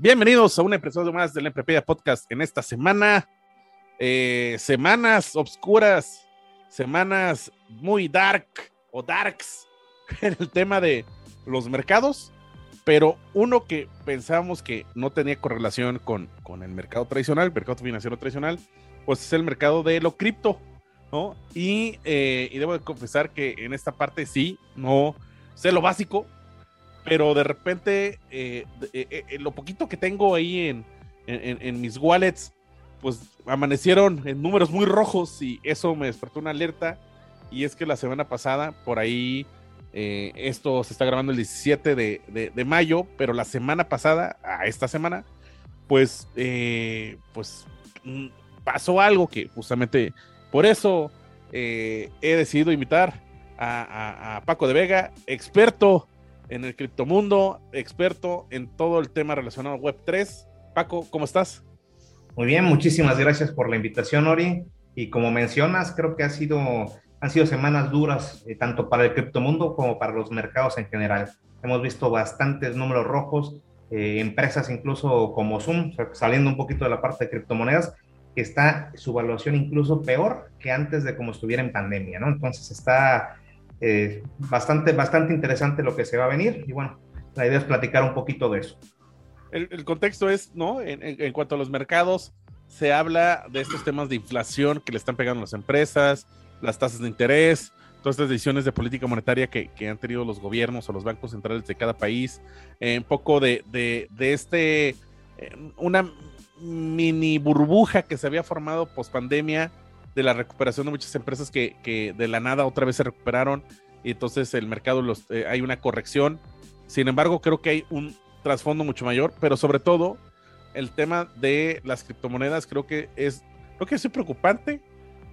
Bienvenidos a un episodio más del Emprepedia Podcast en esta semana. Eh, semanas obscuras, semanas muy dark o darks en el tema de los mercados, pero uno que pensábamos que no tenía correlación con, con el mercado tradicional, mercado financiero tradicional, pues es el mercado de lo cripto, ¿no? Y, eh, debo de confesar que en esta parte sí, no sé lo básico, pero de repente eh, eh, eh, lo poquito que tengo ahí en, en, mis wallets, pues amanecieron en números muy rojos y eso me despertó una alerta. Y es que la semana pasada, por ahí, esto se está grabando el 17 de, de, mayo, pero la semana pasada, a esta semana, pues, pues mm, pasó algo que justamente por eso he decidido invitar a, a Paco de Vega, experto en el criptomundo, experto en todo el tema relacionado a Web3. Paco, ¿cómo estás? Muy bien, muchísimas gracias por la invitación, Ori. Y como mencionas, creo que ha sido, han sido semanas duras, eh, tanto para el criptomundo como para los mercados en general. Hemos visto bastantes números rojos, eh, empresas incluso como Zoom, saliendo un poquito de la parte de criptomonedas, que está su evaluación incluso peor que antes de como estuviera en pandemia, ¿no? Entonces está eh, bastante, bastante interesante lo que se va a venir y bueno, la idea es platicar un poquito de eso. El, contexto es, ¿no? En, cuanto a los mercados, se habla de estos temas de inflación que le están pegando a las empresas, las tasas de interés, todas estas decisiones de política monetaria que, que han tenido los gobiernos o los bancos centrales de cada país, eh, un poco de, de, de este, eh, una mini burbuja que se había formado post pandemia de la recuperación de muchas empresas que, que, de la nada otra vez se recuperaron y entonces el mercado los, eh, hay una corrección. Sin embargo, creo que hay un trasfondo mucho mayor, pero sobre todo el tema de las criptomonedas creo que es, creo que es preocupante,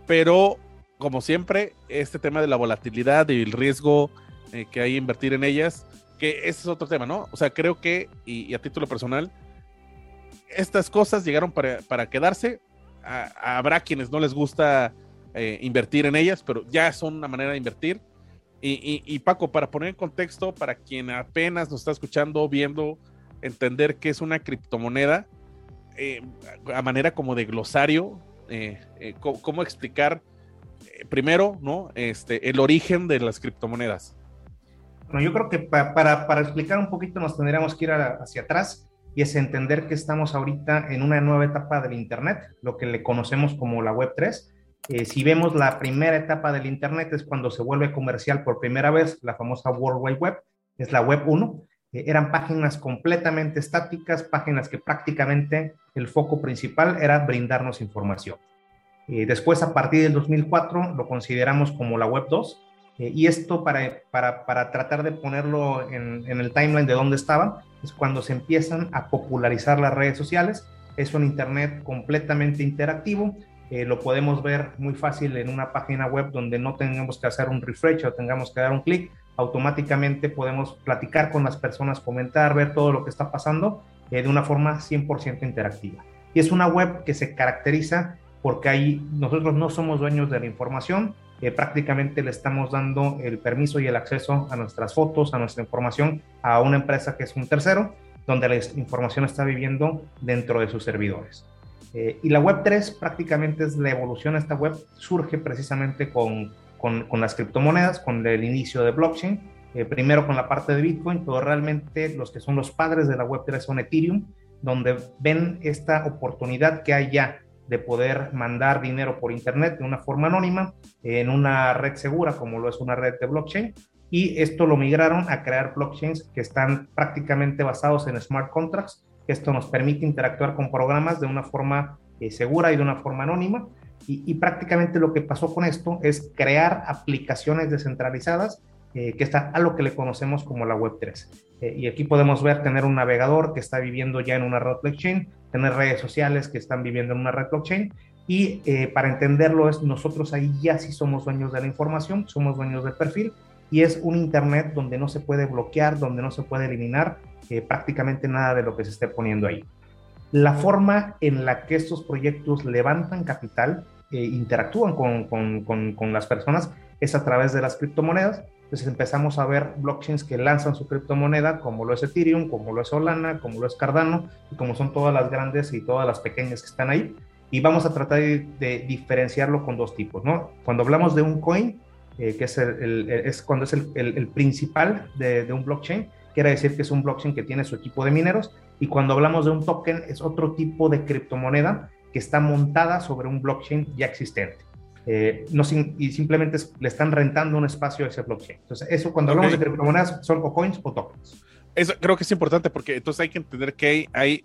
pero como siempre, este tema de la volatilidad y el riesgo eh, que hay invertir en ellas, que ese es otro tema, ¿no? O sea, creo que, y, y a título personal, estas cosas llegaron para, para quedarse, habrá quienes no les gusta eh, invertir en ellas, pero ya son una manera de invertir. Y, y, Paco, para poner en contexto, para quien apenas nos está escuchando, viendo, entender qué es una criptomoneda, eh, a manera como de glosario, eh, cómo, explicar primero, ¿no? Este, el origen de las criptomonedas. Bueno, yo creo que pa para, para, explicar un poquito nos tendríamos que ir hacia atrás y es entender que estamos ahorita en una nueva etapa del Internet, lo que le conocemos como la Web 3. Eh, si vemos la primera etapa del Internet es cuando se vuelve comercial por primera vez, la famosa World Wide Web, es la Web 1. Eh, eran páginas completamente estáticas, páginas que prácticamente el foco principal era brindarnos información. Eh, después, a partir del 2004, lo consideramos como la Web 2. Y esto para, para, para, tratar de ponerlo en, el timeline de dónde estaba, es cuando se empiezan a popularizar las redes sociales. Es un Internet completamente interactivo. Eh, lo podemos ver muy fácil en una página web donde no tengamos que hacer un refresh o tengamos que dar un clic. Automáticamente podemos platicar con las personas, comentar, ver todo lo que está pasando eh, de una forma 100% interactiva. Y es una web que se caracteriza porque ahí nosotros no somos dueños de la información, eh, prácticamente le estamos dando el permiso y el acceso a nuestras fotos, a nuestra información, a una empresa que es un tercero, donde la información está viviendo dentro de sus servidores. Eh, y la Web 3 prácticamente es la evolución de esta web, surge precisamente con, con, con las criptomonedas, con el inicio de blockchain, eh, primero con la parte de Bitcoin, pero realmente los que son los padres de la Web 3 son Ethereum, donde ven esta oportunidad que hay ya de poder mandar dinero por Internet de una forma anónima en una red segura como lo es una red de blockchain. Y esto lo migraron a crear blockchains que están prácticamente basados en smart contracts. Esto nos permite interactuar con programas de una forma eh, segura y de una forma anónima. Y, prácticamente lo que pasó con esto es crear aplicaciones descentralizadas eh, que están a lo que le conocemos como la Web3. Eh, y aquí podemos ver tener un navegador que está viviendo ya en una red blockchain, tener redes sociales que están viviendo en una red blockchain. Y eh, para entenderlo es nosotros ahí ya sí somos dueños de la información, somos dueños del perfil y es un Internet donde no se puede bloquear, donde no se puede eliminar prácticamente nada de lo que se esté poniendo ahí. La forma en la que estos proyectos levantan capital, interactúan con, con, con las personas, es a través de las criptomonedas entonces empezamos a ver blockchains que lanzan su criptomoneda, como lo es Ethereum, como lo es Solana, como lo es Cardano, y como son todas las grandes y todas las pequeñas que están ahí. Y vamos a tratar de, diferenciarlo con dos tipos, ¿no? Cuando hablamos de un coin, eh, que es, el, es cuando es el, el principal de, de, un blockchain, quiere decir que es un blockchain que tiene su equipo de mineros, y cuando hablamos de un token, es otro tipo de criptomoneda que está montada sobre un blockchain ya existente. Eh, no y simplemente le están rentando un espacio a ese blockchain. Entonces, eso cuando hablamos de criptomonedas son o coins o tokens. Eso creo que es importante porque entonces hay que entender que hay,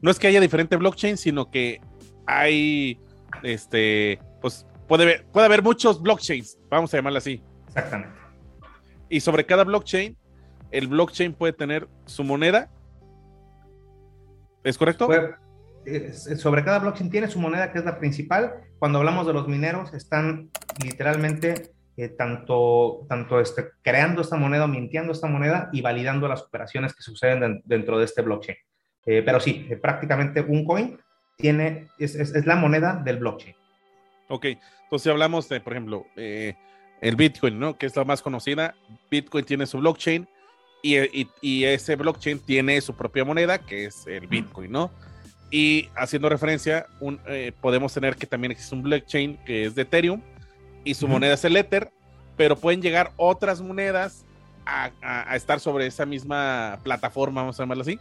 no es que haya diferente blockchain, sino que hay, este, pues puede, puede haber muchos blockchains, vamos a llamarlo así. Exactamente. Y sobre cada blockchain, el blockchain puede tener su moneda. ¿Es correcto? Sobre cada blockchain tiene su moneda que es la principal. Cuando hablamos de los mineros, están literalmente eh, tanto, tanto este, creando esta moneda, mintiendo esta moneda y validando las operaciones que suceden dentro de este blockchain. Eh, pero sí, eh, prácticamente un coin tiene, es, es, la moneda del blockchain. Ok, entonces si hablamos de, por ejemplo, el Bitcoin, ¿no? Que es la más conocida. Bitcoin tiene su blockchain y, y, y, ese blockchain tiene su propia moneda, que es el Bitcoin, ¿no? Y haciendo referencia, un, eh, podemos tener que también existe un blockchain que es de Ethereum y su moneda es el Ether, pero pueden llegar otras monedas a, estar sobre esa misma plataforma, vamos a llamarlo así.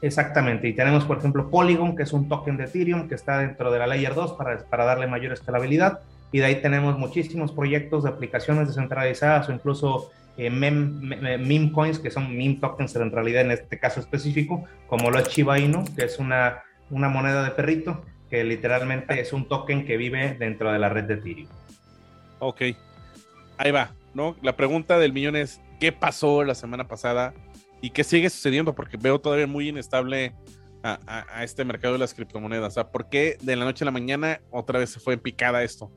Exactamente, y tenemos por ejemplo Polygon, que es un token de Ethereum que está dentro de la Layer 2 para, para darle mayor escalabilidad, y de ahí tenemos muchísimos proyectos de aplicaciones descentralizadas o incluso eh, meme, coins, que son meme tokens en realidad en este caso específico, como lo es Shiba Inu, que es una una moneda de perrito que literalmente es un token que vive dentro de la red de Ethereum. Ok, ahí va, ¿no? La pregunta del millón es, ¿qué pasó la semana pasada y qué sigue sucediendo? Porque veo todavía muy inestable a, este mercado de las criptomonedas. Sea, ¿por qué de la noche a la mañana otra vez se fue en picada esto?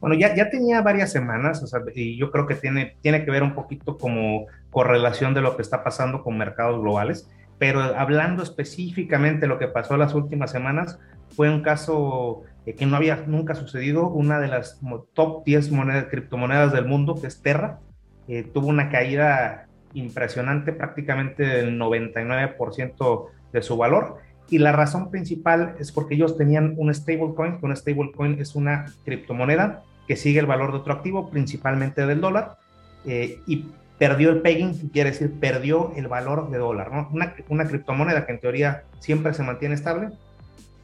Bueno, ya, ya tenía varias semanas, o sea, y yo creo que tiene, tiene que ver un poquito como correlación de lo que está pasando con mercados globales pero hablando específicamente de lo que pasó las últimas semanas, fue un caso eh, que no había nunca sucedido, una de las top 10 monedas, criptomonedas del mundo, que es Terra, eh, tuvo una caída impresionante, prácticamente del 99% de su valor. Y la razón principal es porque ellos tenían un stablecoin, que un stablecoin es una criptomoneda que sigue el valor de otro activo, principalmente del dólar, eh, y perdió el pegging, quiere decir perdió el valor de dólar, ¿no? Una, una criptomoneda que en teoría siempre se mantiene estable,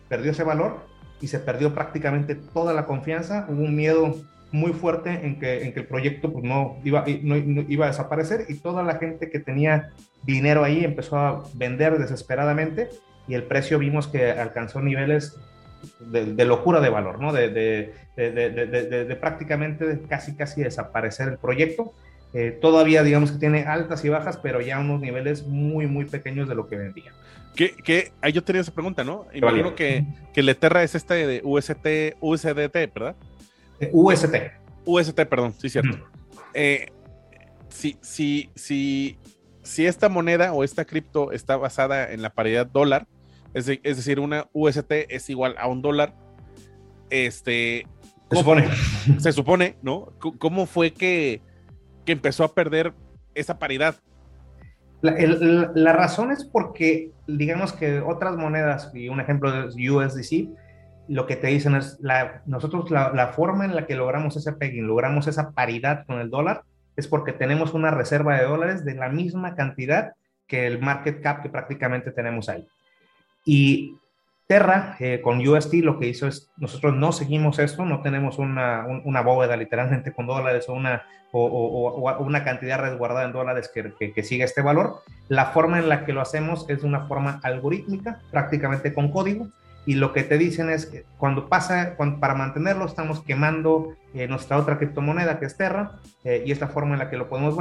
perdió ese valor y se perdió prácticamente toda la confianza, hubo un miedo muy fuerte en que, en que el proyecto pues, no, iba, no, iba a desaparecer y toda la gente que tenía dinero ahí empezó a vender desesperadamente y el precio vimos que alcanzó niveles de, locura de valor, ¿no? De, de, prácticamente casi, casi desaparecer el proyecto eh, todavía digamos que tiene altas y bajas, pero ya unos niveles muy, muy pequeños de lo que vendía. Que, que ahí yo tenía esa pregunta, ¿no? Imagino que, que el Eterra es este de UST, USDT, ¿verdad? Eh, UST. UST, perdón, sí, cierto. Eh, si, si, si, si esta moneda o esta cripto está basada en la paridad dólar, es, es decir, una UST es igual a un dólar, este... Se supone. Se supone, ¿no? ¿Cómo fue que que empezó a perder esa paridad? La, razón es porque, digamos que otras monedas, y un ejemplo es USDC, lo que te dicen es, la, nosotros la, forma en la que logramos ese pegging, logramos esa paridad con el dólar, es porque tenemos una reserva de dólares de la misma cantidad que el market cap que prácticamente tenemos ahí. Y Terra, eh, con UST, lo que hizo es, nosotros no seguimos esto, no tenemos una, una bóveda literalmente con dólares o una, o, una cantidad resguardada en dólares que, que, siga este valor. La forma en la que lo hacemos es de una forma algorítmica, prácticamente con código, y lo que te dicen es que cuando pasa, para mantenerlo estamos quemando eh, nuestra otra criptomoneda que es Terra eh, y es la forma en la que lo podemos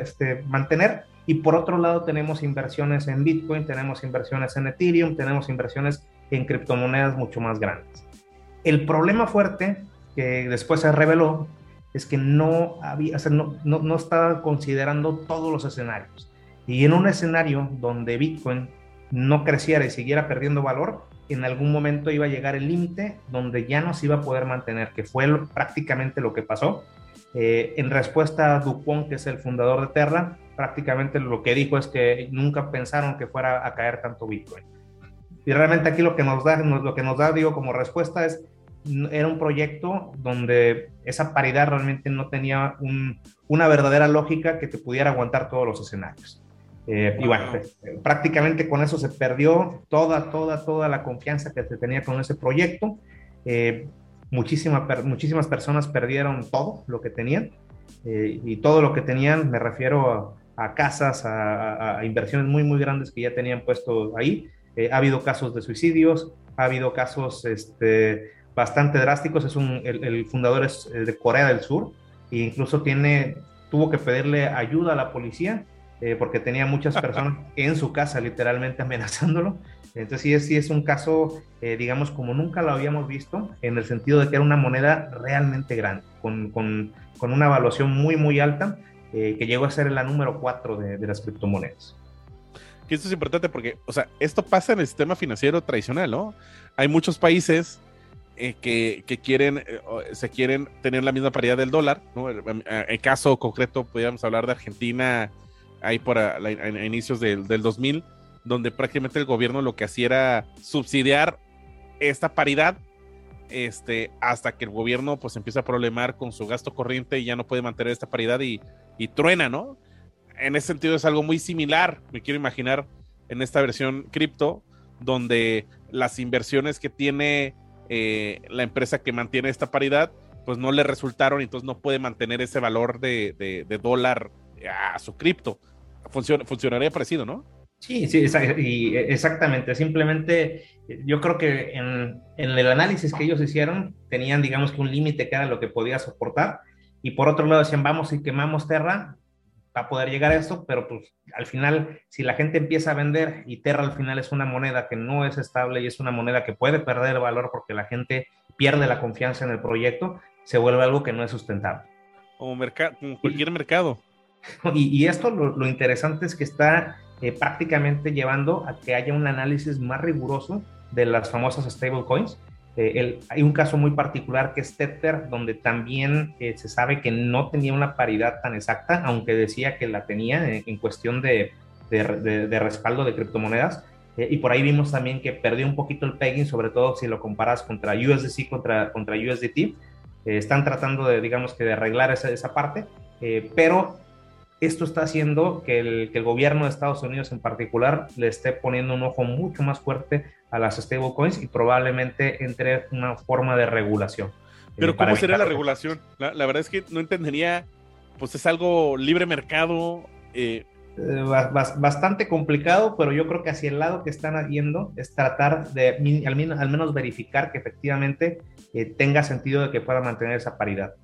este, mantener. Y por otro lado tenemos inversiones en Bitcoin, tenemos inversiones en Ethereum, tenemos inversiones en criptomonedas mucho más grandes. El problema fuerte que después se reveló es que no había, o sea, no, no, no estaba considerando todos los escenarios. Y en un escenario donde Bitcoin no creciera y siguiera perdiendo valor, en algún momento iba a llegar el límite donde ya no se iba a poder mantener, que fue prácticamente lo que pasó. Eh, en respuesta a Dupont, que es el fundador de Terra, prácticamente lo que dijo es que nunca pensaron que fuera a caer tanto Bitcoin. Y realmente aquí lo que nos da, lo que nos da, digo, como respuesta es, era un proyecto donde esa paridad realmente no tenía una verdadera lógica que te pudiera aguantar todos los escenarios. Eh, y bueno, pues, prácticamente con eso se perdió toda, toda, toda la confianza que se tenía con ese proyecto. Eh, muchísimas personas perdieron todo lo que tenían. Eh, y todo lo que tenían, me refiero a, casas, a, inversiones muy, muy grandes que ya tenían puesto ahí. Ha habido casos de suicidios, ha habido casos este, bastante drásticos. Es un, el, fundador es de Corea del Sur e incluso tiene, tuvo que pedirle ayuda a la policía eh, porque tenía muchas personas en su casa literalmente amenazándolo. Entonces sí es, sí es un caso, eh, digamos, como nunca lo habíamos visto, en el sentido de que era una moneda realmente grande, con, con, con una evaluación muy, muy alta, eh, que llegó a ser la número 4 de, de, las criptomonedas. Que esto es importante porque, o sea, esto pasa en el sistema financiero tradicional, ¿no? Hay muchos países que, que, quieren, se quieren tener la misma paridad del dólar, ¿no? En caso concreto, podríamos hablar de Argentina, ahí por inicios del, del 2000, donde prácticamente el gobierno lo que hacía era subsidiar esta paridad este, hasta que el gobierno pues empieza a problemar con su gasto corriente y ya no puede mantener esta paridad y, y, truena, ¿no? En ese sentido es algo muy similar, me quiero imaginar, en esta versión cripto, donde las inversiones que tiene eh, la empresa que mantiene esta paridad, pues no le resultaron y entonces no puede mantener ese valor de, de, dólar a su cripto. funcionaría parecido, ¿no? Sí, sí, exactamente. Simplemente yo creo que en, el análisis que ellos hicieron tenían, digamos que un límite que era lo que podía soportar. Y por otro lado decían, vamos y quemamos Terra para poder llegar a esto, pero pues al final, si la gente empieza a vender y Terra al final es una moneda que no es estable y es una moneda que puede perder valor porque la gente pierde la confianza en el proyecto, se vuelve algo que no es sustentable. Como, como cualquier mercado. Y, esto lo, interesante es que está eh, prácticamente llevando a que haya un análisis más riguroso de las famosas stablecoins. Eh, hay un caso muy particular que es Tether, donde también eh, se sabe que no tenía una paridad tan exacta, aunque decía que la tenía en, cuestión de, de, respaldo de criptomonedas. y por ahí vimos también que perdió un poquito el pegging, sobre todo si lo comparas contra USDC, contra, contra USDT. están tratando de, digamos que de arreglar esa, esa parte, pero esto está haciendo que el, gobierno de Estados Unidos en particular le esté poniendo un ojo mucho más fuerte a las stablecoins y probablemente entre una forma de regulación. Pero ¿cómo sería la regulación? La, verdad es que no entendería, pues es algo libre mercado. Eh. Eh, bastante complicado, pero yo creo que hacia el lado que están yendo es tratar de al menos, verificar que efectivamente eh, tenga sentido de que pueda mantener esa paridad.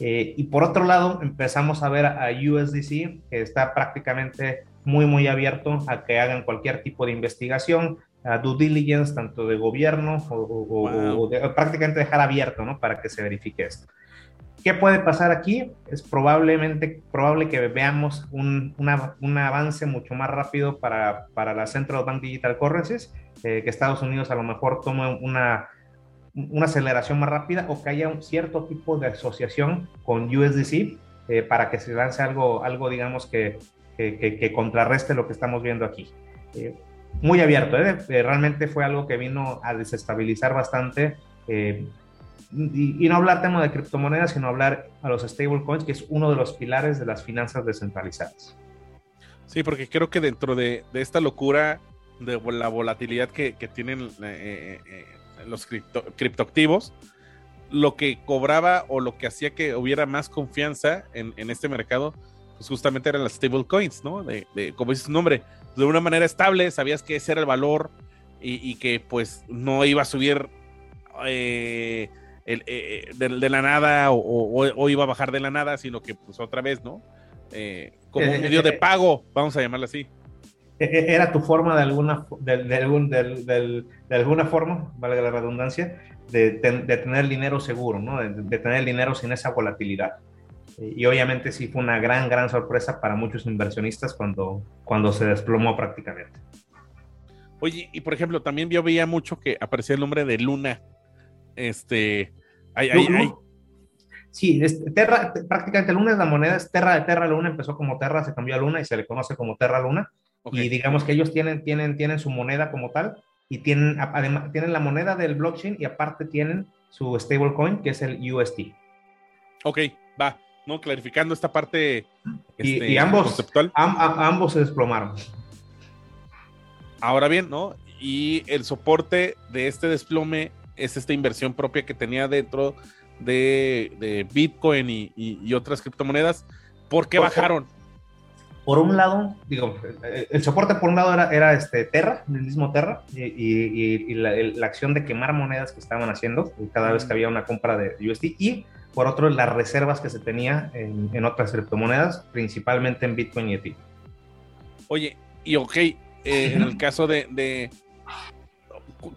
Eh, y por otro lado, empezamos a ver a USDC, que está prácticamente muy, muy abierto a que hagan cualquier tipo de investigación, a due diligence, tanto de gobierno o, prácticamente dejar abierto, ¿no? Para que se verifique esto. ¿Qué puede pasar aquí? Es probablemente probable que veamos un, un avance mucho más rápido para, para la Central Bank Digital Currencies, eh, que Estados Unidos a lo mejor tome una una aceleración más rápida o que haya un cierto tipo de asociación con USDC eh, para que se lance algo, algo digamos, que, que, contrarreste lo que estamos viendo aquí. Eh, muy abierto, ¿eh? realmente fue algo que vino a desestabilizar bastante. Y, y, no hablar tema de criptomonedas, sino hablar a los stablecoins, que es uno de los pilares de las finanzas descentralizadas. Sí, porque creo que dentro de, de esta locura de la volatilidad que, que tienen los cripto, criptoactivos, lo que cobraba o lo que hacía que hubiera más confianza en, este mercado, pues justamente eran las stablecoins, ¿no? De, como dice su nombre, de una manera estable, sabías que ese era el valor y, que pues no iba a subir eh, eh, de, la nada o, iba a bajar de la nada, sino que pues otra vez, ¿no? Eh, como un medio de pago, vamos a llamarlo así. Era tu forma de alguna, de, algún, de, alguna forma, valga la redundancia, de, tener dinero seguro, ¿no? De, tener dinero sin esa volatilidad. Y obviamente sí fue una gran, gran sorpresa para muchos inversionistas cuando, cuando se desplomó prácticamente. Oye, y por ejemplo, también yo veía mucho que aparecía el nombre de Luna. Este, hay, hay, Sí, Terra, prácticamente Luna es la moneda, es Terra de Terra Luna, empezó como Terra, se cambió a Luna y se le conoce como Terra Luna. Y digamos que ellos tienen, tienen, tienen su moneda como tal y tienen, además, tienen la moneda del blockchain y aparte tienen su stablecoin que es el UST. Ok, va, no, clarificando esta parte y, este, ambos, conceptual. ambos se desplomaron. Ahora bien, ¿no? Y el soporte de este desplome es esta inversión propia que tenía dentro de, Bitcoin y, otras criptomonedas. ¿Por qué bajaron? Por un lado, digo, el soporte por un lado era, era este Terra, el mismo Terra, y, la, acción de quemar monedas que estaban haciendo cada vez que había una compra de USD, y por otro, las reservas que se tenía en, otras criptomonedas, principalmente en Bitcoin y Ethereum. Oye, y ok, eh, en el caso de,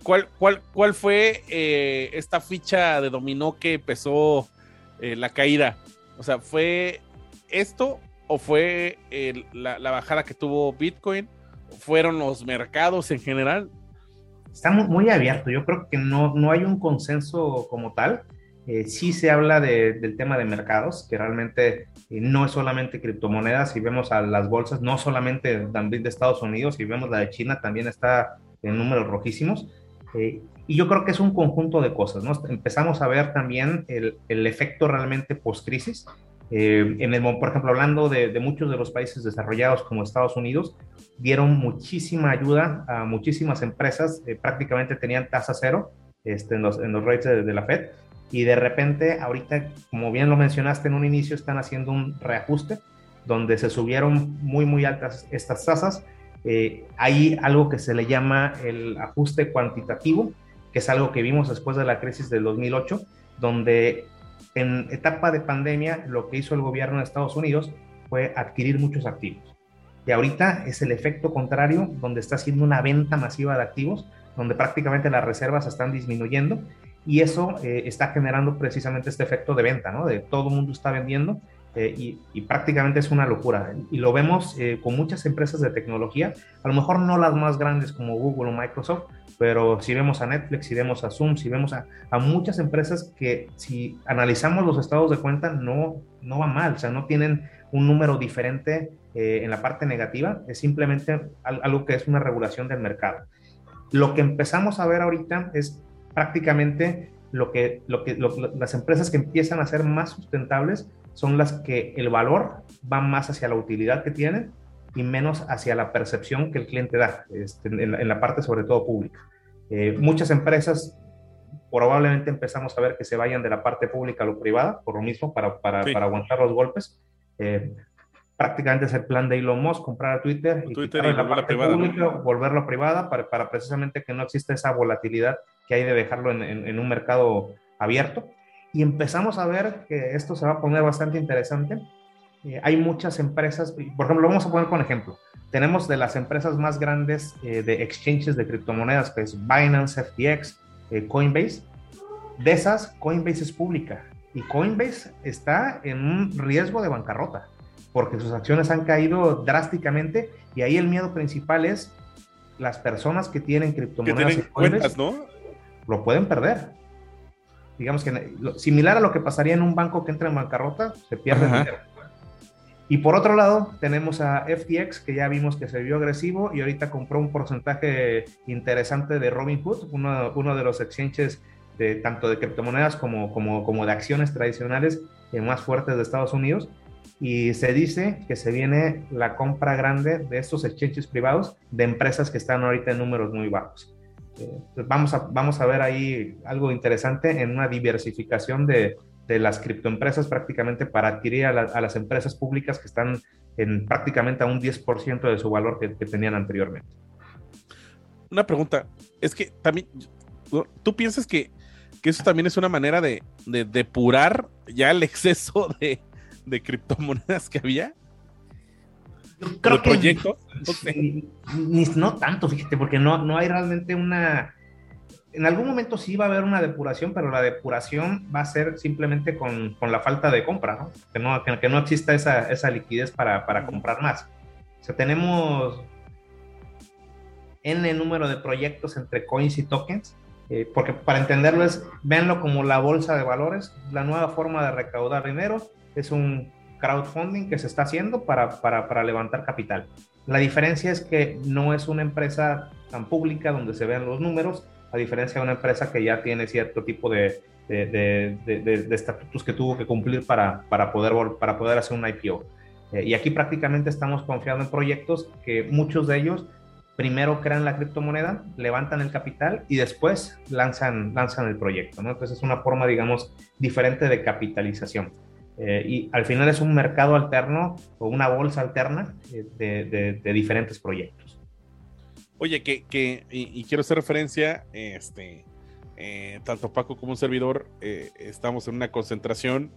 ¿cuál, cuál, cuál fue eh, esta ficha de dominó que empezó eh, la caída? O sea, ¿fue esto o fue la, bajada que tuvo Bitcoin? ¿Fueron los mercados en general? Está muy, abierto. Yo creo que no, no hay un consenso como tal. sí se habla del tema de mercados, que realmente no es solamente criptomonedas, si vemos a las bolsas, no solamente también de Estados Unidos, si vemos la de China, también está en números rojísimos. Eh, y yo creo que es un conjunto de cosas, ¿no? Empezamos a ver también el, el efecto realmente post-crisis. Eh, en el, por ejemplo, hablando de, de, muchos de los países desarrollados como Estados Unidos, dieron muchísima ayuda a muchísimas empresas, eh, prácticamente tenían tasa cero este, en, los, en los rates de, de la Fed y de repente ahorita, como bien lo mencionaste en un inicio, están haciendo un reajuste donde se subieron muy, muy altas estas tasas. Eh, hay algo que se le llama el ajuste cuantitativo, que es algo que vimos después de la crisis del 2008, donde en etapa de pandemia lo que hizo el gobierno de Estados Unidos fue adquirir muchos activos. Y ahorita es el efecto contrario, donde está haciendo una venta masiva de activos, donde prácticamente las reservas están disminuyendo y eso eh, está generando precisamente este efecto de venta, ¿no? De todo mundo está vendiendo eh, y, prácticamente es una locura. Y lo vemos eh, con muchas empresas de tecnología, a lo mejor no las más grandes como Google o Microsoft, pero si vemos a Netflix, si vemos a Zoom, si vemos a, a muchas empresas que si analizamos los estados de cuenta no, no va mal, o sea, no tienen un número diferente en la parte negativa, es simplemente algo que es una regulación del mercado. Lo que empezamos a ver ahorita es prácticamente lo que, lo que las empresas que empiezan a ser más sustentables son las que el valor va más hacia la utilidad que tienen y menos hacia la percepción que el cliente da, este, en, la, parte sobre todo pública. Eh, muchas empresas probablemente empezamos a ver que se vayan de la parte pública a lo privada, por lo mismo, para, para, para aguantar los golpes. Eh, prácticamente es el plan de Elon Musk, comprar a Twitter y, Twitter la parte pública, volverlo privada para, para, precisamente que no exista esa volatilidad que hay de dejarlo en, un mercado abierto. Y empezamos a ver que esto se va a poner bastante interesante. Eh, hay muchas empresas, por ejemplo, vamos a poner con ejemplo. Tenemos de las empresas más grandes eh, de exchanges de criptomonedas, que es Binance, FTX, eh, Coinbase. De esas, Coinbase es pública y Coinbase está en un riesgo de bancarrota porque sus acciones han caído drásticamente y ahí el miedo principal es las personas que tienen criptomonedas cuentas, ¿no? lo pueden perder. Digamos que similar a lo que pasaría en un banco que entra en bancarrota, se pierde dinero. Y por otro lado, tenemos a FTX, que ya vimos que se vio agresivo y ahorita compró un porcentaje interesante de Robinhood, uno, uno de los exchanges de, tanto de criptomonedas como, como, como de acciones tradicionales más fuertes de Estados Unidos. Y se dice que se viene la compra grande de estos exchanges privados de empresas que están ahorita en números muy bajos. Pues vamos, a, vamos a ver ahí algo interesante en una diversificación de, de las criptoempresas prácticamente para adquirir a, las empresas públicas que están en prácticamente a un 10% de su valor que, tenían anteriormente. Una pregunta, es que también, tú piensas que, eso también es una manera de, depurar ya el exceso de, criptomonedas que había. creo que proyectos. Ni, no tanto, fíjate, porque no, no hay realmente una. En algún momento sí va a haber una depuración, pero la depuración va a ser simplemente con, la falta de compra, ¿no? Que no, que, no exista esa, esa liquidez para, para comprar más. O sea, tenemos N número de proyectos entre coins y tokens, eh, porque para entenderlo es, véanlo como la bolsa de valores, la nueva forma de recaudar dinero es un crowdfunding que se está haciendo para, para, para levantar capital. La diferencia es que no es una empresa tan pública donde se vean los números, a diferencia de una empresa que ya tiene cierto tipo de, de, de, estatutos que tuvo que cumplir para, para, poder, para poder hacer un IPO. Eh, y aquí prácticamente estamos confiando en proyectos que muchos de ellos primero crean la criptomoneda, levantan el capital y después lanzan, lanzan el proyecto, ¿no? Entonces es una forma, digamos, diferente de capitalización. Eh, y al final es un mercado alterno o una bolsa alterna eh, de, diferentes proyectos. Oye, que, y, quiero hacer referencia, este, eh, tanto Paco como un servidor, estamos en una concentración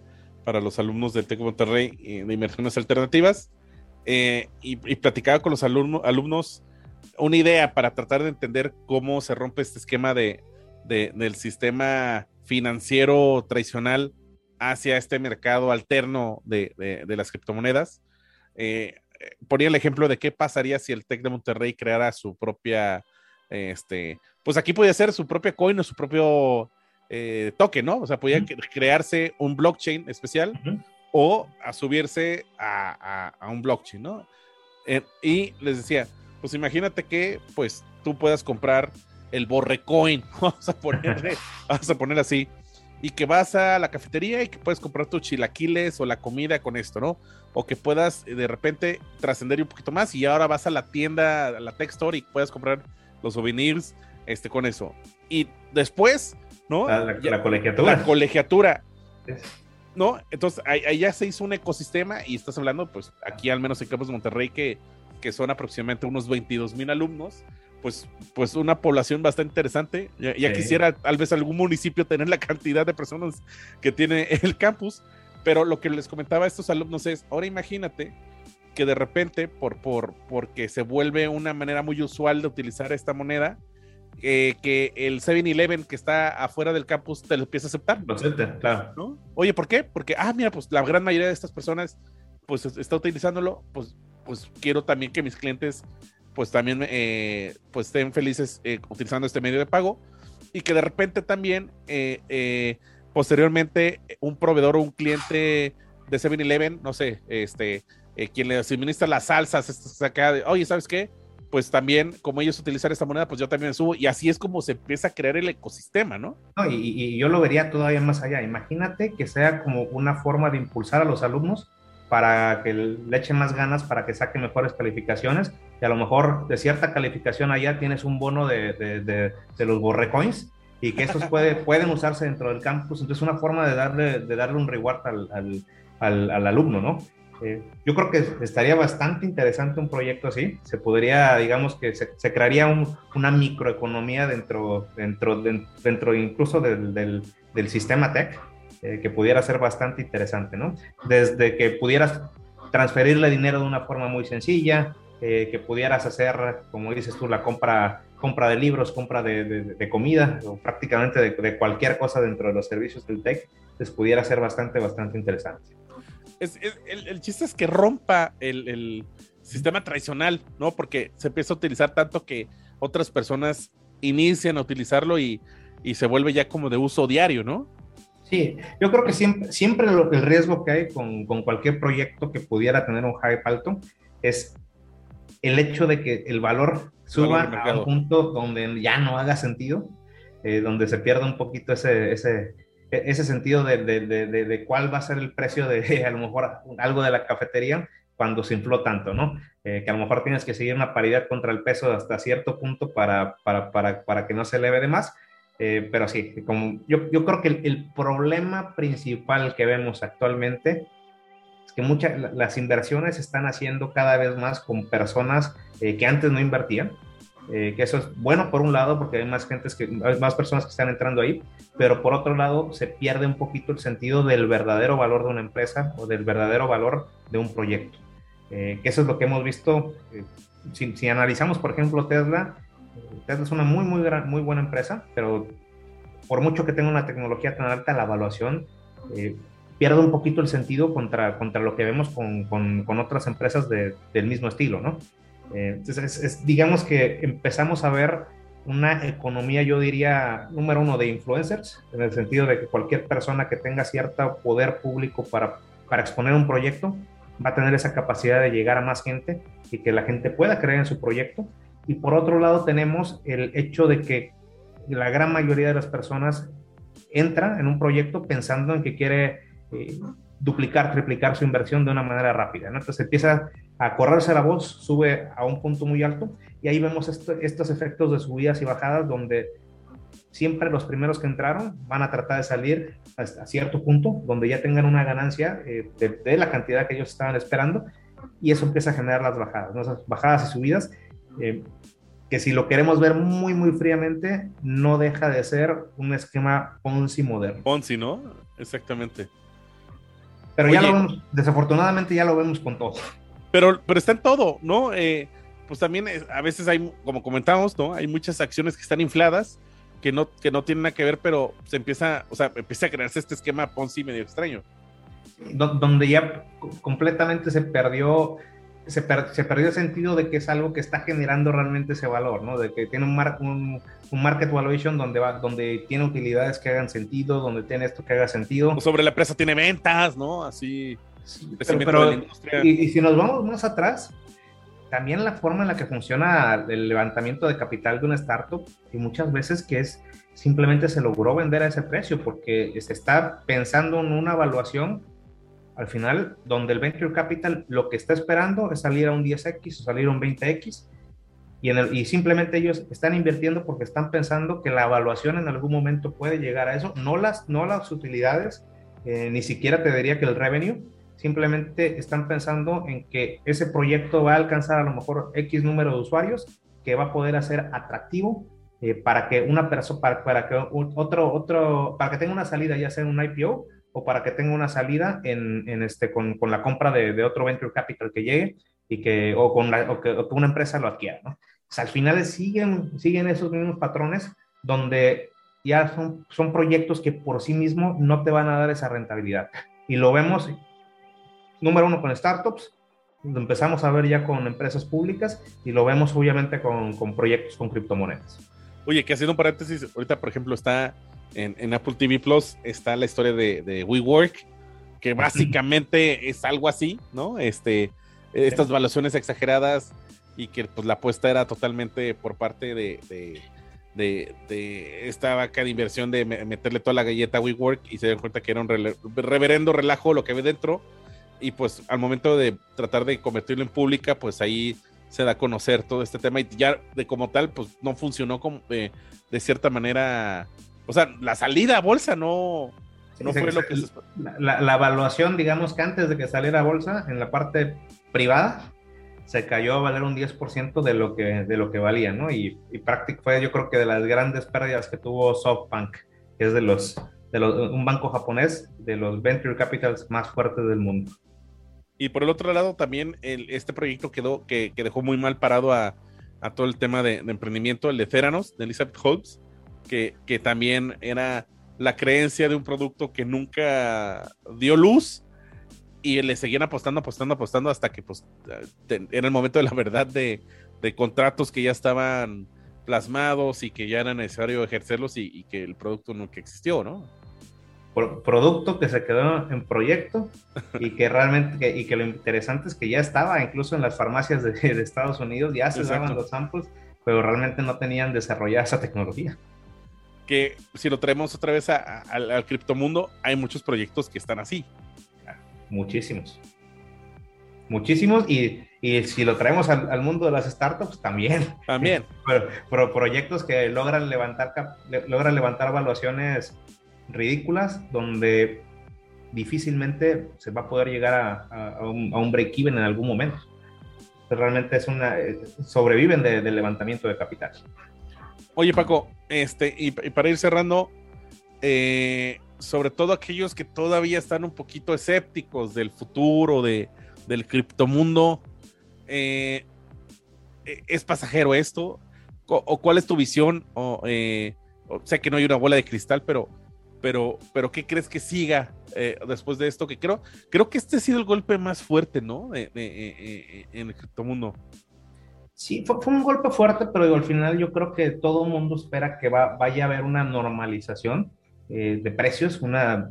para los alumnos del TEC Monterrey de inversiones alternativas y, y, platicaba con los alumnos, una idea para tratar de entender cómo se rompe este esquema de, del sistema financiero tradicional hacia este mercado alterno de, las criptomonedas. Eh, ponía el ejemplo de qué pasaría si el TEC de Monterrey creara su propia, este, pues aquí podía ser su propia coin o su propio eh, token, ¿no? O sea, podía crearse un blockchain especial o a subirse a, un blockchain, ¿no? Eh, y les decía, pues imagínate que pues tú puedas comprar el borrecoin, vamos a ponerle, vamos a poner así, y que vas a la cafetería y que puedes comprar tus chilaquiles o la comida con esto, ¿no? O que puedas eh, de repente trascender un poquito más y ahora vas a la tienda, a la Tech Store y puedas comprar los souvenirs este, con eso. Y después, ¿no? La, la, colegiatura. La colegiatura. ¿No? Entonces ahí, ya se hizo un ecosistema y estás hablando, pues aquí al menos en Campos de Monterrey, que que son aproximadamente unos 22 mil alumnos, pues, pues una población bastante interesante. Ya, quisiera tal vez algún municipio tener la cantidad de personas que tiene el campus, pero lo que les comentaba a estos alumnos es, ahora imagínate que de repente, por, por, porque se vuelve una manera muy usual de utilizar esta moneda, eh, que el 7-Eleven que está afuera del campus te lo empieza a aceptar. Lo acepta, claro. ¿no? Oye, ¿por qué? Porque, ah, mira, pues la gran mayoría de estas personas pues está utilizándolo, pues pues quiero también que mis clientes pues también eh, pues estén felices eh, utilizando este medio de pago y que de repente también eh, posteriormente un proveedor o un cliente de 7-Eleven, no sé, este, quien le suministra las salsas, acá de, oye, ¿sabes qué? Pues también, como ellos utilizan esta moneda, pues yo también subo. Y así es como se empieza a crear el ecosistema, ¿no? no y, y yo lo vería todavía más allá. Imagínate que sea como una forma de impulsar a los alumnos para que le echen más ganas, para que saquen mejores calificaciones. Y a lo mejor de cierta calificación allá tienes un bono de, de, de, los borrecoins y que estos puede, pueden usarse dentro del campus. Entonces, una forma de darle, de darle un reward al, al, al, alumno, ¿no? Eh, yo creo que estaría bastante interesante un proyecto así. Se podría, digamos que se, se crearía un, una microeconomía dentro, dentro, dentro incluso del, del, del sistema tech eh, que pudiera ser bastante interesante, ¿no? Desde que pudieras transferirle dinero de una forma muy sencilla, eh, que pudieras hacer, como dices tú, la compra, compra de libros, compra de, comida, o prácticamente de, cualquier cosa dentro de los servicios del tech, les pudiera ser bastante, bastante interesante. el, chiste es que rompa el, sistema tradicional, ¿no? Porque se empieza a utilizar tanto que otras personas inician a utilizarlo y se vuelve ya como de uso diario, ¿no? Sí, yo creo que siempre, siempre el riesgo que hay con, con, cualquier proyecto que pudiera tener un hype alto es el hecho de que el valor suba a un punto donde ya no haga sentido, eh, donde se pierda un poquito ese, ese, ese sentido de, de, de, de, cuál va a ser el precio de a lo mejor algo de la cafetería cuando se infló tanto, ¿no? Eh, que a lo mejor tienes que seguir una paridad contra el peso hasta cierto punto para, para, para, para que no se eleve de más eh, pero sí, como yo, yo creo que el, problema principal que vemos actualmente es que muchas las inversiones se están haciendo cada vez más con personas eh, que antes no invertían eh, que eso es bueno por un lado porque hay más gente que hay más personas que están entrando ahí, pero por otro lado se pierde un poquito el sentido del verdadero valor de una empresa o del verdadero valor de un proyecto. Eh, que eso es lo que hemos visto. Eh, si, si, analizamos, por ejemplo, Tesla, Tesla es una muy, muy, gran, muy buena empresa, pero por mucho que tenga una tecnología tan alta, la evaluación pierde un poquito el sentido contra, contra lo que vemos con, con, con otras empresas de, del mismo estilo, ¿no? Eh, entonces, es, digamos que empezamos a ver una economía, yo diría, número uno de influencers, en el sentido de que cualquier persona que tenga cierto poder público para, para exponer un proyecto va a tener esa capacidad de llegar a más gente y que la gente pueda creer en su proyecto. Y por otro lado tenemos el hecho de que la gran mayoría de las personas entra en un proyecto pensando en que quiere eh, duplicar, triplicar su inversión de una manera rápida. ¿no? Entonces empieza a correrse la voz, sube a un punto muy alto y ahí vemos estos efectos de subidas y bajadas donde siempre los primeros que entraron van a tratar de salir hasta cierto punto donde ya tengan una ganancia eh, de, la cantidad que ellos estaban esperando y eso empieza a generar las bajadas, ¿no? esas bajadas y subidas. Eh, que si lo queremos ver muy, muy fríamente, no deja de ser un esquema Ponzi moderno. Ponzi, ¿no? Exactamente. Pero ya lo vemos, desafortunadamente ya lo vemos con todo. Pero, pero está en todo, ¿no? Eh, pues también a veces hay, como comentamos, ¿no? Hay muchas acciones que están infladas, que no, que no tienen nada que ver, pero se empieza, o sea, empieza a crearse este esquema Ponzi medio extraño. Donde ya completamente se perdió, se, se, perdió el sentido de que es algo que está generando realmente ese valor, ¿no? De que tiene un, un, un, market valuation donde, va, donde tiene utilidades que hagan sentido, donde tiene esto que haga sentido. O sobre la empresa tiene ventas, ¿no? Así. pero, y, y, si nos vamos más atrás, también la forma en la que funciona el levantamiento de capital de una startup, y muchas veces que es simplemente se logró vender a ese precio porque se está pensando en una evaluación al final, donde el venture capital lo que está esperando es salir a un 10x o salir a un 20x, y, en el, y simplemente ellos están invirtiendo porque están pensando que la evaluación en algún momento puede llegar a eso, no las, no las utilidades, eh, ni siquiera te diría que el revenue, simplemente están pensando en que ese proyecto va a alcanzar a lo mejor X número de usuarios, que va a poder hacer atractivo eh, para que una persona, para, para, que otro, otro, para que tenga una salida, ya sea en un IPO o para que tenga una salida en, en este, con, con, la compra de, de, otro venture capital que llegue y que, o, con la, o que, o que una empresa lo adquiera, ¿no? O sea, al final siguen, siguen esos mismos patrones donde ya son, son proyectos que por sí mismos no te van a dar esa rentabilidad. Y lo vemos, número uno, con startups, lo empezamos a ver ya con empresas públicas y lo vemos obviamente con, con proyectos con criptomonedas. Oye, que haciendo un paréntesis, ahorita por ejemplo está en, Apple TV Plus está la historia de, de WeWork, que básicamente es algo así, ¿no? Este, estas valuaciones exageradas y que pues la apuesta era totalmente por parte de, de, de, esta vaca de inversión de meterle toda la galleta a WeWork y se dieron cuenta que era un reverendo relajo lo que ve dentro. Y pues al momento de tratar de convertirlo en pública, pues ahí se da a conocer todo este tema y ya de como tal, pues no funcionó como de cierta manera o sea, la salida a bolsa no, no fue lo que se... la, la, evaluación, digamos que antes de que saliera a bolsa, en la parte privada, se cayó a valer un 10% de lo que, de lo que valía, ¿no? Y, y prácticamente fue yo creo que de las grandes pérdidas que tuvo SoftBank, que es de los, de los, un banco japonés de los venture capitals más fuertes del mundo. Y por el otro lado también el, este proyecto quedó, que, que, dejó muy mal parado a, a todo el tema de, de, emprendimiento, el de Theranos, de Elizabeth Holmes, que, también era la creencia de un producto que nunca dio luz y le seguían apostando, apostando, apostando hasta que pues era el momento de la verdad de, contratos que ya estaban plasmados y que ya era necesario ejercerlos y, que el producto nunca existió, ¿no? producto que se quedó en proyecto y que realmente, y que lo interesante es que ya estaba incluso en las farmacias de, Estados Unidos, ya se daban los samples, pero realmente no tenían desarrollada esa tecnología que si lo traemos otra vez al criptomundo, hay muchos proyectos que están así. Muchísimos. Muchísimos y, y si lo traemos al, mundo de las startups, también. También. Pero, proyectos que logran levantar, logran levantar valuaciones ridículas donde difícilmente se va a poder llegar a, a un, a un break-even en algún momento. realmente es una, eh, sobreviven del levantamiento de capital. Oye Paco, este, y, para ir cerrando, eh, sobre todo aquellos que todavía están un poquito escépticos del futuro, de, del criptomundo, eh, ¿es pasajero esto? ¿O cuál es tu visión? O, sé que no hay una bola de cristal, pero pero, pero ¿qué crees que siga eh, después de esto? Que creo, creo que este ha sido el golpe más fuerte, ¿no? Eh, eh, en el criptomundo. Sí, fue, un golpe fuerte, pero al final yo creo que todo el mundo espera que va, vaya a haber una normalización de precios, una,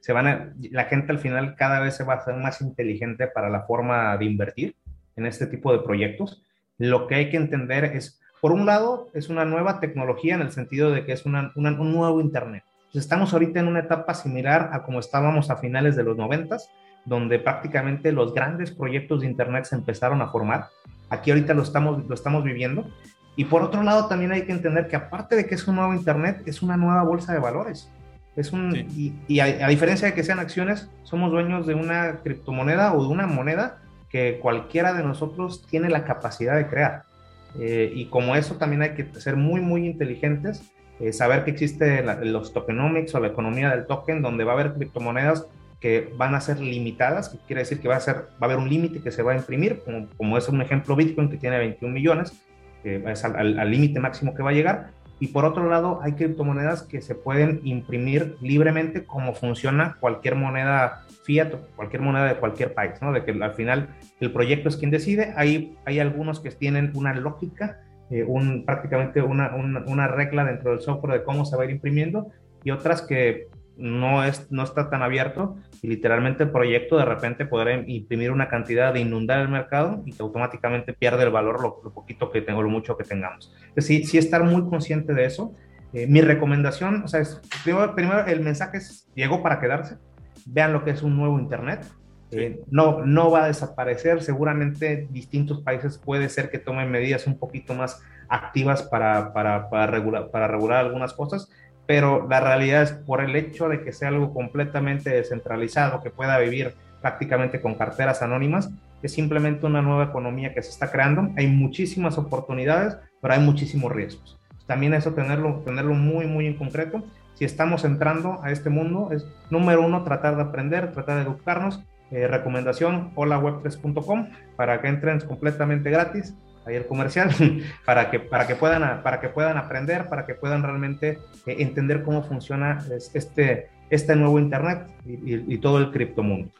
se van la gente al final cada vez se va a hacer más inteligente para la forma de invertir en este tipo de proyectos. Lo que hay que entender es, por un lado, es una nueva tecnología en el sentido de que es una, un nuevo Internet estamos ahorita en una etapa similar a como estábamos a finales de los noventas, donde prácticamente los grandes proyectos de Internet se empezaron a formar. Aquí ahorita lo estamos, lo estamos viviendo. Y por otro lado, también hay que entender que aparte de que es un nuevo Internet, es una nueva bolsa de valores. Es un, Y, a, diferencia de que sean acciones, somos dueños de una criptomoneda o de una moneda que cualquiera de nosotros tiene la capacidad de crear. Eh, y como eso también hay que ser muy, muy inteligentes eh, saber que existe los tokenomics o la economía del token, donde va a haber criptomonedas que van a ser limitadas, que quiere decir que va a, ser, va a haber un límite que se va a imprimir, como, como es un ejemplo Bitcoin que tiene 21 millones, que es al límite máximo que va a llegar, y por otro lado hay criptomonedas que se pueden imprimir libremente como funciona cualquier moneda fiat cualquier moneda de cualquier país, ¿no? De que al final el proyecto es quien decide, hay, hay algunos que tienen una lógica eh, un, prácticamente una, una, regla dentro del software de cómo se va a ir imprimiendo y otras que no, es, no está tan abierto y literalmente el proyecto de repente podrá imprimir una cantidad de inundar el mercado y que automáticamente pierde el valor lo, poquito que tengo, lo mucho que tengamos. Entonces, sí, sí estar muy consciente de eso. Eh, mi recomendación, o sea, es, primero, primero el mensaje es, llegó para quedarse, vean lo que es un nuevo Internet, eh, no, no va a desaparecer. Seguramente distintos países puede ser que tomen medidas un poquito más activas para, para, para, regular, para regular algunas cosas, pero la realidad es por el hecho de que sea algo completamente descentralizado, que pueda vivir prácticamente con carteras anónimas, es simplemente una nueva economía que se está creando. Hay muchísimas oportunidades, pero hay muchísimos riesgos. También eso tenerlo, tenerlo muy, muy en concreto. Si estamos entrando a este mundo, es número uno, tratar de aprender, tratar de educarnos, eh, recomendación holaweb3.com para que entren completamente gratis el comercial para que para que puedan para que puedan aprender para que puedan realmente eh, entender cómo funciona este este nuevo internet y, y todo el criptomundo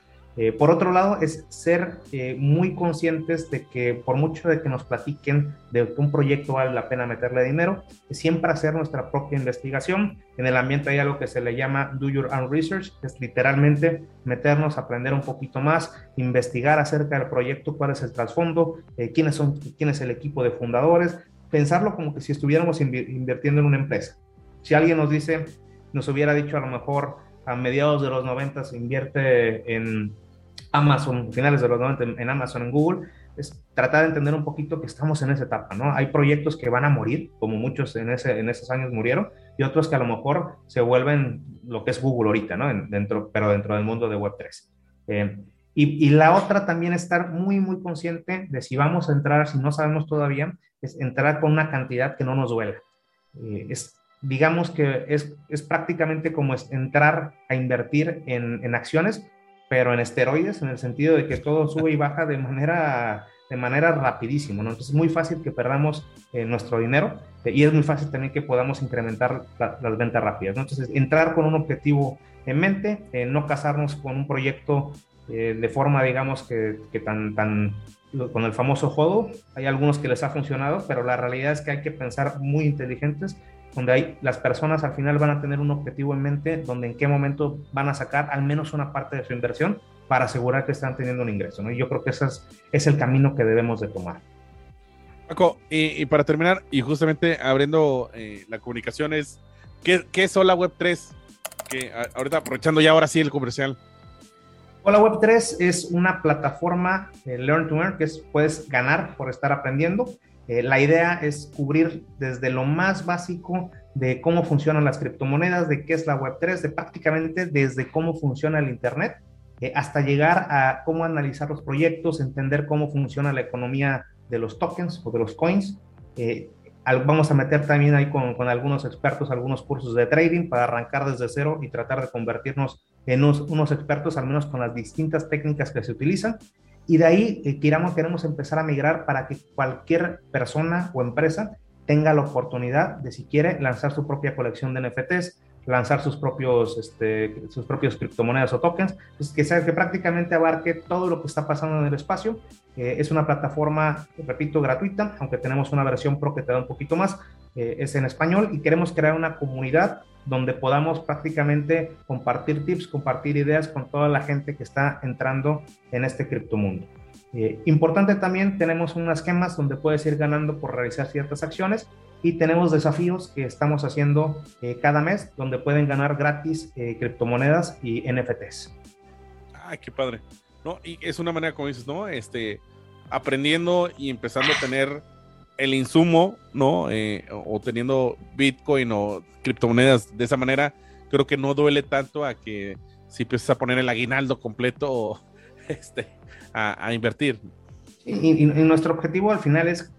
eh, por otro lado, es ser eh, muy conscientes de que por mucho de que nos platiquen de que un proyecto vale la pena meterle dinero, siempre hacer nuestra propia investigación. En el ambiente hay algo que se le llama do your own research, es literalmente meternos, aprender un poquito más, investigar acerca del proyecto, cuál es el trasfondo, eh, quiénes son, quién es el equipo de fundadores, pensarlo como que si estuviéramos invirtiendo en una empresa. Si alguien nos dice, nos hubiera dicho a lo mejor a mediados de los 90 se invierte en Amazon, finales de los 90 en Amazon, en Google, es tratar de entender un poquito que estamos en esa etapa, ¿no? Hay proyectos que van a morir, como muchos en, ese, en esos años murieron, y otros que a lo mejor se vuelven lo que es Google ahorita, ¿no? dentro, pero dentro del mundo de Web3. Eh, y, y, la otra también estar muy, muy consciente de si vamos a entrar, si no sabemos todavía, es entrar con una cantidad que no nos duela. Eh, es, digamos que es, es prácticamente como es entrar a invertir en, en acciones, pero en esteroides, en el sentido de que todo sube y baja de manera, de manera rapidísimo, ¿no? Entonces es muy fácil que perdamos eh, nuestro dinero eh, y es muy fácil también que podamos incrementar las ventas rápidas, ¿no? Entonces entrar con un objetivo en mente, eh, no casarnos con un proyecto de forma, digamos, que, que tan, tan, con el famoso juego, hay algunos que les ha funcionado, pero la realidad es que hay que pensar muy inteligentes donde hay, las personas al final van a tener un objetivo en mente, donde en qué momento van a sacar al menos una parte de su inversión para asegurar que están teniendo un ingreso. ¿no? Y yo creo que ese es, el camino que debemos de tomar. Paco, y, para terminar, y justamente abriendo eh, la comunicación, es ¿qué, ¿qué, es Hola Web 3? Que ahorita aprovechando ya ahora sí el comercial. Hola Web 3 es una plataforma de Learn to Earn que es, puedes ganar por estar aprendiendo. Eh, la idea es cubrir desde lo más básico de cómo funcionan las criptomonedas, de qué es la Web3, de prácticamente desde cómo funciona el Internet, eh, hasta llegar a cómo analizar los proyectos, entender cómo funciona la economía de los tokens o de los coins. Eh, vamos a meter también ahí con, con, algunos expertos algunos cursos de trading para arrancar desde cero y tratar de convertirnos en unos, unos expertos, al menos con las distintas técnicas que se utilizan. Y de ahí eh, queramos, queremos empezar a migrar para que cualquier persona o empresa tenga la oportunidad de, si quiere, lanzar su propia colección de NFTs, lanzar sus propios, este, sus propios criptomonedas o tokens, pues que, sea, que prácticamente abarque todo lo que está pasando en el espacio. Eh, es una plataforma, repito, gratuita, aunque tenemos una versión pro que te da un poquito más, eh, es en español y queremos crear una comunidad donde podamos prácticamente compartir tips, compartir ideas con toda la gente que está entrando en este criptomundo. Eh, importante también, tenemos unas gemas donde puedes ir ganando por realizar ciertas acciones y tenemos desafíos que estamos haciendo eh, cada mes donde pueden ganar gratis eh, criptomonedas y NFTs. Ay, qué padre. ¿No? Y es una manera, como dices, ¿no? Este, aprendiendo y empezando a tener el insumo, ¿no? Eh, o teniendo Bitcoin o criptomonedas de esa manera, creo que no duele tanto a que si empiezas a poner el aguinaldo completo este, a, invertir. y, nuestro objetivo al final es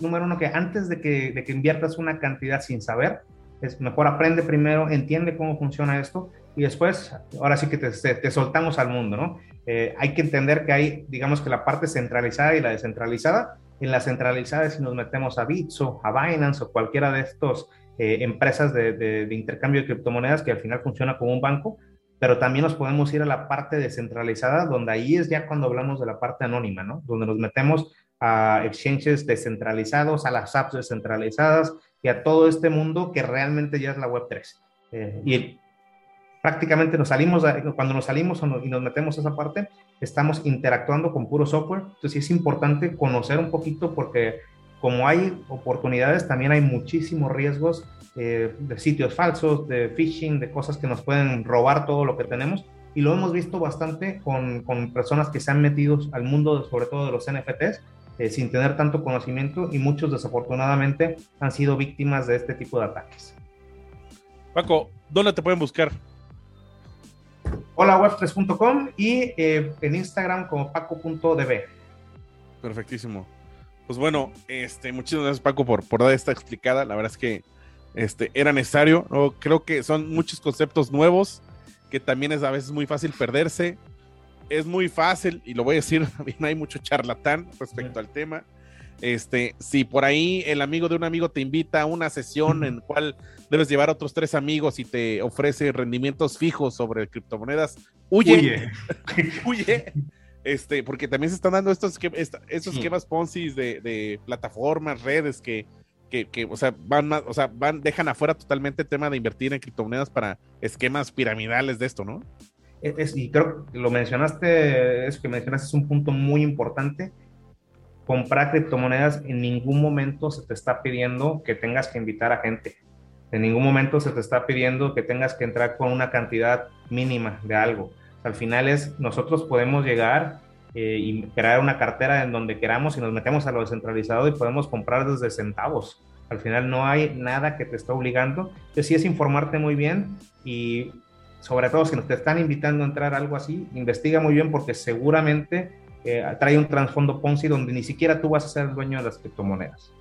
número uno, que antes de que, de que inviertas una cantidad sin saber, es mejor aprende primero, entiende cómo funciona esto y después, ahora sí que te, te, soltamos al mundo, ¿no? Eh, hay que entender que hay, digamos que la parte centralizada y la descentralizada. En la centralizada, si nos metemos a Bitso, a Binance o cualquiera de estos eh, empresas de, de, de, intercambio de criptomonedas que al final funciona como un banco, pero también nos podemos ir a la parte descentralizada, donde ahí es ya cuando hablamos de la parte anónima, ¿no? Donde nos metemos a exchanges descentralizados, a las apps descentralizadas y a todo este mundo que realmente ya es la Web3. Eh, y prácticamente nos salimos, cuando nos salimos y nos metemos a esa parte, estamos interactuando con puro software. Entonces es importante conocer un poquito porque como hay oportunidades, también hay muchísimos riesgos eh, de sitios falsos, de phishing, de cosas que nos pueden robar todo lo que tenemos. Y lo hemos visto bastante con, con personas que se han metido al mundo, sobre todo de los NFTs, eh, sin tener tanto conocimiento y muchos desafortunadamente han sido víctimas de este tipo de ataques. Paco, ¿dónde te pueden buscar? Hola web3.com y eh, en Instagram como paco.db. Perfectísimo. Pues bueno, este, muchísimas gracias Paco por, por dar esta explicada. La verdad es que este, era necesario. ¿no? Creo que son muchos conceptos nuevos que también es a veces muy fácil perderse es muy fácil, y lo voy a decir, también hay mucho charlatán respecto al tema. Este, si por ahí el amigo de un amigo te invita a una sesión en cual debes llevar a otros tres amigos y te ofrece rendimientos fijos sobre criptomonedas, huye, huye. Este, porque también se están dando estos, estos esquemas Ponzi de, de, plataformas, redes que, que, que, o sea, van, o sea, van, dejan afuera totalmente el tema de invertir en criptomonedas para esquemas piramidales de esto, ¿no? es, y creo que lo mencionaste, eso que mencionaste es un punto muy importante. Comprar criptomonedas en ningún momento se te está pidiendo que tengas que invitar a gente. En ningún momento se te está pidiendo que tengas que entrar con una cantidad mínima de algo. al final es, nosotros podemos llegar eh, y crear una cartera en donde queramos y nos metemos a lo descentralizado y podemos comprar desde centavos. Al final no hay nada que te está obligando. Entonces sí es informarte muy bien y sobre todo si nos te están invitando a entrar algo así, investiga muy bien porque seguramente eh, trae un trasfondo Ponzi donde ni siquiera tú vas a ser el dueño de las criptomonedas.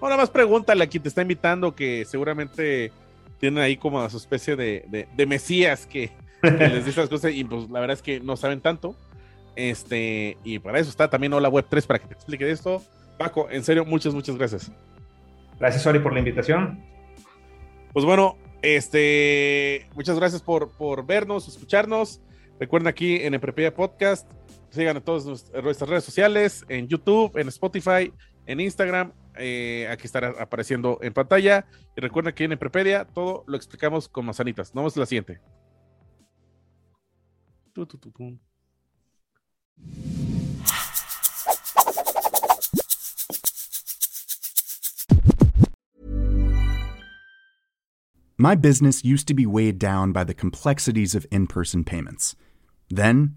Bueno, más pregúntale a quien te está invitando que seguramente tienen ahí como a su especie de, de, mesías que, les dice las cosas y pues la verdad es que no saben tanto. Este, y para eso está también Hola Web 3 para que te explique esto. Paco, en serio, muchas, muchas gracias. Gracias, Ori, por la invitación. Pues bueno, este, muchas gracias por, por vernos, escucharnos. Recuerden aquí en Emprepedia Podcast, sigan a todas nuestras redes sociales, en YouTube, en Spotify, en Instagram. Eh, aquí estará apareciendo en pantalla. Y recuerden que en Emprepedia todo lo explicamos con manzanitas. Nos vemos la siguiente. My business used to be weighed down by the complexities of in person payments. Then,